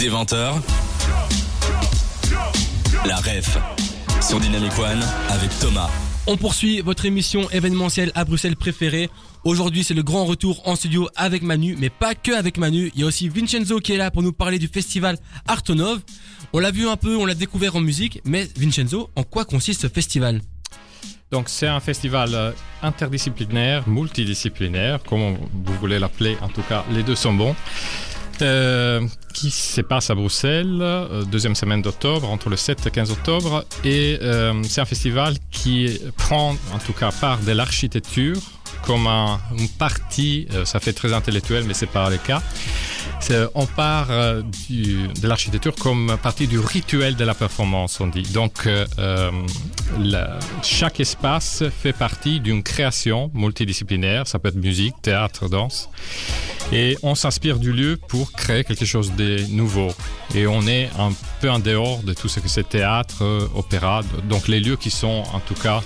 Des 20h, la ref sur Dynamic One avec Thomas. On poursuit votre émission événementielle à Bruxelles préférée. Aujourd'hui, c'est le grand retour en studio avec Manu, mais pas que avec Manu. Il y a aussi Vincenzo qui est là pour nous parler du festival Artonov. On l'a vu un peu, on l'a découvert en musique, mais Vincenzo, en quoi consiste ce festival? Donc c'est un festival euh, interdisciplinaire, multidisciplinaire, comme vous voulez l'appeler, en tout cas les deux sont bons, euh, qui se passe à Bruxelles, euh, deuxième semaine d'octobre, entre le 7 et le 15 octobre, et euh, c'est un festival qui prend en tout cas part de l'architecture comme un, une partie, ça fait très intellectuel mais c'est pas le cas, on part euh, de l'architecture comme partie du rituel de la performance, on dit. Donc, euh, euh, chaque espace fait partie d'une création multidisciplinaire. Ça peut être musique, théâtre, danse. Et on s'inspire du lieu pour créer quelque chose de nouveau. Et on est un peu en dehors de tout ce que c'est théâtre, opéra. Donc, les lieux qui sont en tout cas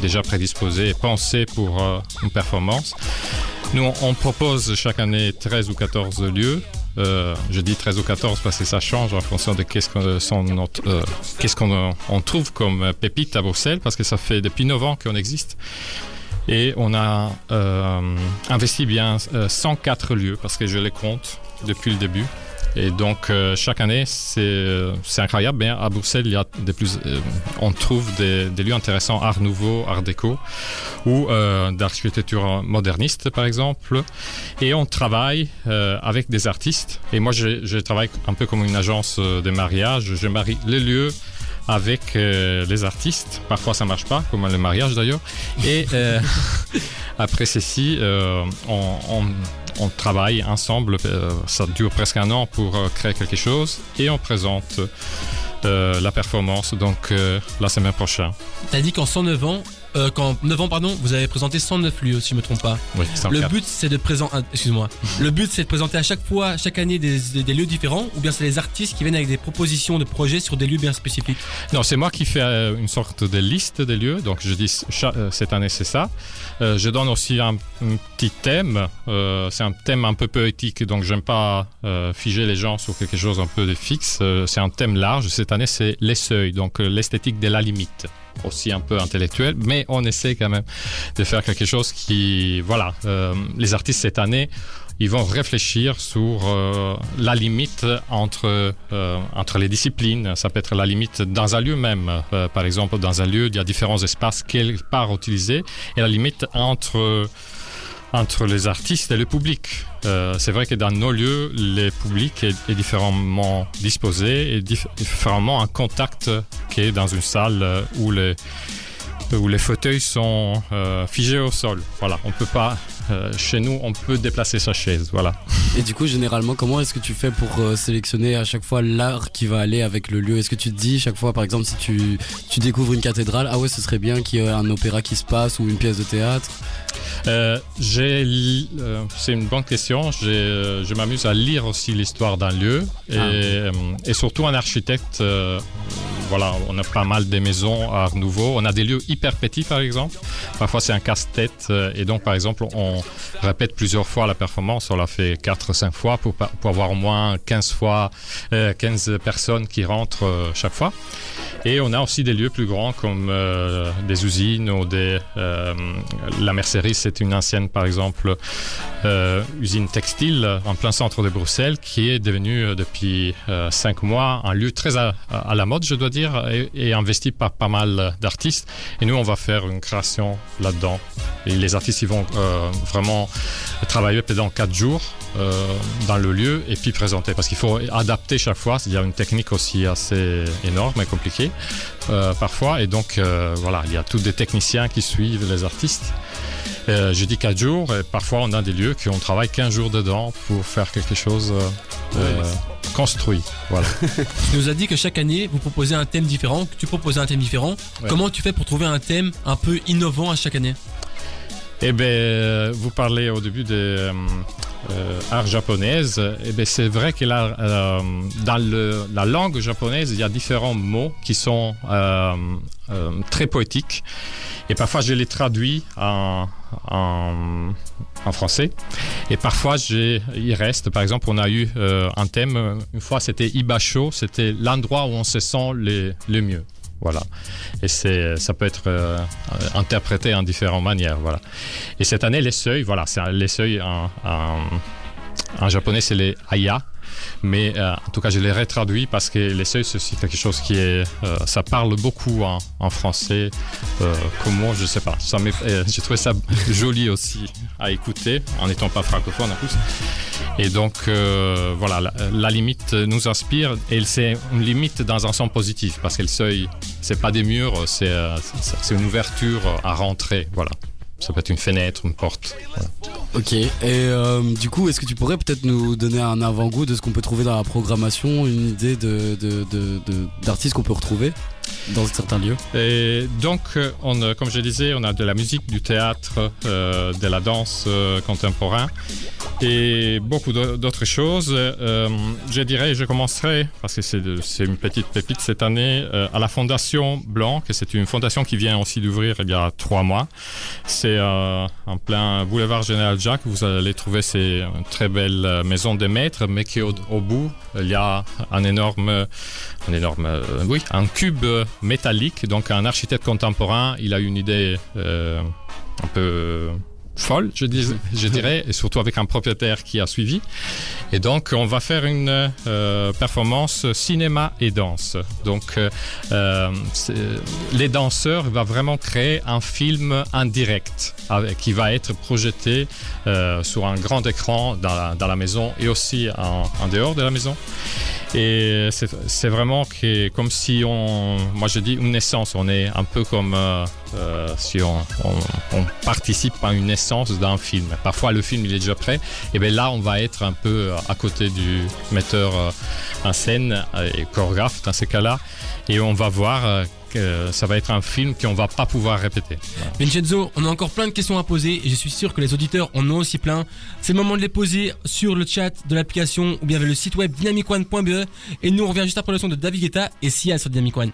déjà prédisposés et pensés pour une performance. Nous, on- propose chaque année 13 ou 14 lieux. Euh, je dis 13 ou 14 parce que ça change en fonction de notre- euh, qu'on euh, on trouve comme pépite à Bruxelles parce que ça fait depuis 9 ans qu'on existe. Et on a euh, investi bien euh, 104 lieux parce que je les compte depuis le début. Et donc euh, chaque année, c'est euh, c'est incroyable. Bien, à Bruxelles, il y a des plus, euh, on trouve des, lieux intéressants, art nouveau, art déco, ou d'architecture moderniste, par exemple. Et on travaille avec des artistes. Et moi, je, travaille un peu comme une agence de mariage. Je marie les lieux avec les artistes. Parfois, ça marche pas, comme le mariage d'ailleurs. Et après ceci, on- on travaille ensemble. euh, ça dure presque un an pour euh, créer quelque chose et on présente euh, la performance donc la semaine prochaine. T'as dit qu'en 109 ans, euh, qu'en 9 ans pardon, vous avez présenté 109 lieux si je me trompe pas. Oui, c'est Le le but c'est de présenter, excuse-moi. Le but c'est de présenter à chaque fois, chaque année des, des- des lieux différents, ou bien c'est les artistes qui viennent avec des propositions de projets sur des lieux bien spécifiques? Non, c'est moi qui fais euh, une sorte de liste des lieux. Donc, je dis cha- euh, cette année, c'est ça. Euh, je donne aussi un, un petit thème. Euh, c'est un thème un peu poétique, donc j'aime pas figer les gens sur quelque chose un peu de fixe. C'est un thème large. Cette année, c'est les seuils, donc l'esthétique de la limite. Aussi un peu intellectuel, mais on essaie quand même de faire quelque chose qui, voilà, euh, les artistes cette année ils vont réfléchir sur euh, la limite entre, euh, entre les disciplines. Ça peut être la limite dans un lieu même. Euh, par exemple, dans un lieu, il y a différents espaces quelque part utilisés et la limite entre, entre les artistes et le public. Euh, c'est vrai que dans nos lieux, le public est, différemment disposé et dif- différemment en contact qu'est dans une salle euh, où les, où les fauteuils sont euh, figés au sol. Voilà, on peut pas. Euh, chez nous, on peut déplacer sa chaise. Voilà. Et du coup, généralement, comment est-ce que tu fais pour euh, sélectionner à chaque fois l'art qui va aller avec le lieu? Est-ce que tu te dis chaque fois, par exemple, si tu, tu découvres une cathédrale, ah ouais, ce serait bien qu'il y ait un opéra qui se passe ou une pièce de théâtre? Euh, c'est une bonne question. Je m'amuse à lire aussi l'histoire d'un lieu et, Ah. et surtout un architecte. Euh, voilà, on a pas mal des maisons art nouveau. On a des lieux hyper petits, par exemple. Parfois, c'est un casse-tête euh, et donc, par exemple, on répète plusieurs fois la performance. On l'a fait 4-5 fois pour, pour avoir au moins 15 fois, euh, 15 personnes qui rentrent euh, chaque fois. Et on a aussi des lieux plus grands comme euh, des usines ou des. euh, la mercerie, c'est une ancienne, par exemple, euh, usine textile en plein centre de Bruxelles qui est devenue euh, depuis euh, cinq mois un lieu très à, à la mode, je dois dire, et, et investi par pas mal d'artistes. Et nous, on va faire une création là-dedans. Et les artistes, ils vont euh, vraiment travailler pendant quatre jours euh, dans le lieu et puis présenter parce qu'il faut adapter chaque fois. Il y a une technique aussi assez énorme et compliquée euh, parfois. Et donc, voilà, il y a tous des techniciens qui suivent les artistes. Euh, J'ai dit 4 jours et parfois on a des lieux qui on travaille 15 jours dedans pour faire quelque chose euh, euh, construit. Voilà. Tu nous as dit que chaque année vous proposez un thème différent, que tu proposais un thème différent. Ouais. Comment tu fais pour trouver un thème un peu innovant à chaque année? Eh bien, euh, vous parlez au début de euh, art japonaise. Eh bien, c'est vrai que euh, dans la langue japonaise, il y a différents mots qui sont euh, très poétiques. Et parfois, je les traduis en, français. Et parfois, il reste. Par exemple, on a eu un thème. Une fois, c'était Ibacho. C'était l'endroit où on se sent le mieux. Voilà. Et c'est, ça peut être euh, interprété en différentes manières. Voilà. Et cette année, les seuils, voilà, les seuils en, en, en japonais, c'est les aya. Mais euh, en tout cas, je les retraduis parce que les seuils, c'est quelque chose qui est. euh, ça parle beaucoup en, français. Euh, comment, je sais pas. Ça euh, J'ai trouvé ça joli aussi à écouter, en n'étant pas francophone en plus. Et donc, voilà, la, la limite nous inspire et c'est une limite dans un sens positif parce que le seuil, c'est pas des murs, c'est une ouverture à rentrer. Voilà. Ça peut être une fenêtre, une porte. Voilà. Ok. Et euh, du coup, est-ce que tu pourrais peut-être nous donner un avant-goût de ce qu'on peut trouver dans la programmation, une idée de de- de- de- d'artistes qu'on peut retrouver dans certains lieux? Et donc, euh, on, euh, comme je disais, on a de la musique, du théâtre, euh, de la danse euh, contemporain et beaucoup d'au- d'autres choses. Euh, je dirais, je commencerai, parce que c'est de- une petite pépite cette année, euh, à la Fondation Blanc, que c'est une fondation qui vient aussi d'ouvrir il y a trois mois. C'est euh, en plein boulevard Général Jacques. Vous allez trouver une très belle euh, maison des maîtres, mais qui au, au bout, il y a un énorme, un énorme, oui, un cube métallique. Donc un architecte contemporain, il a une idée un peu folle, je, dis, dirais, et surtout avec un propriétaire qui a suivi. Et donc, on va faire une euh, performance cinéma et danse. Donc, euh, euh, les danseurs vont vraiment créer un film en direct qui va être projeté sur un grand écran dans la, maison et aussi en dehors de la maison. Et c'est c'est vraiment que, comme si on, moi je dis une naissance, on est un peu comme euh, euh, si on, on, participe à une naissance d'un film. Parfois le film il est déjà prêt, et bien là on va être un peu à côté du metteur euh, en scène euh, et chorégraphe dans ces cas-là, et on va voir ça va être un film qu'on va pas pouvoir répéter. Vincenzo, on a encore plein de questions à poser et je suis sûr que les auditeurs en ont aussi plein. C'est le moment de les poser sur le chat de l'application ou bien vers le site web dynamicone.be et nous on revient juste après le son de David Guetta et Sia sur Dynamic One.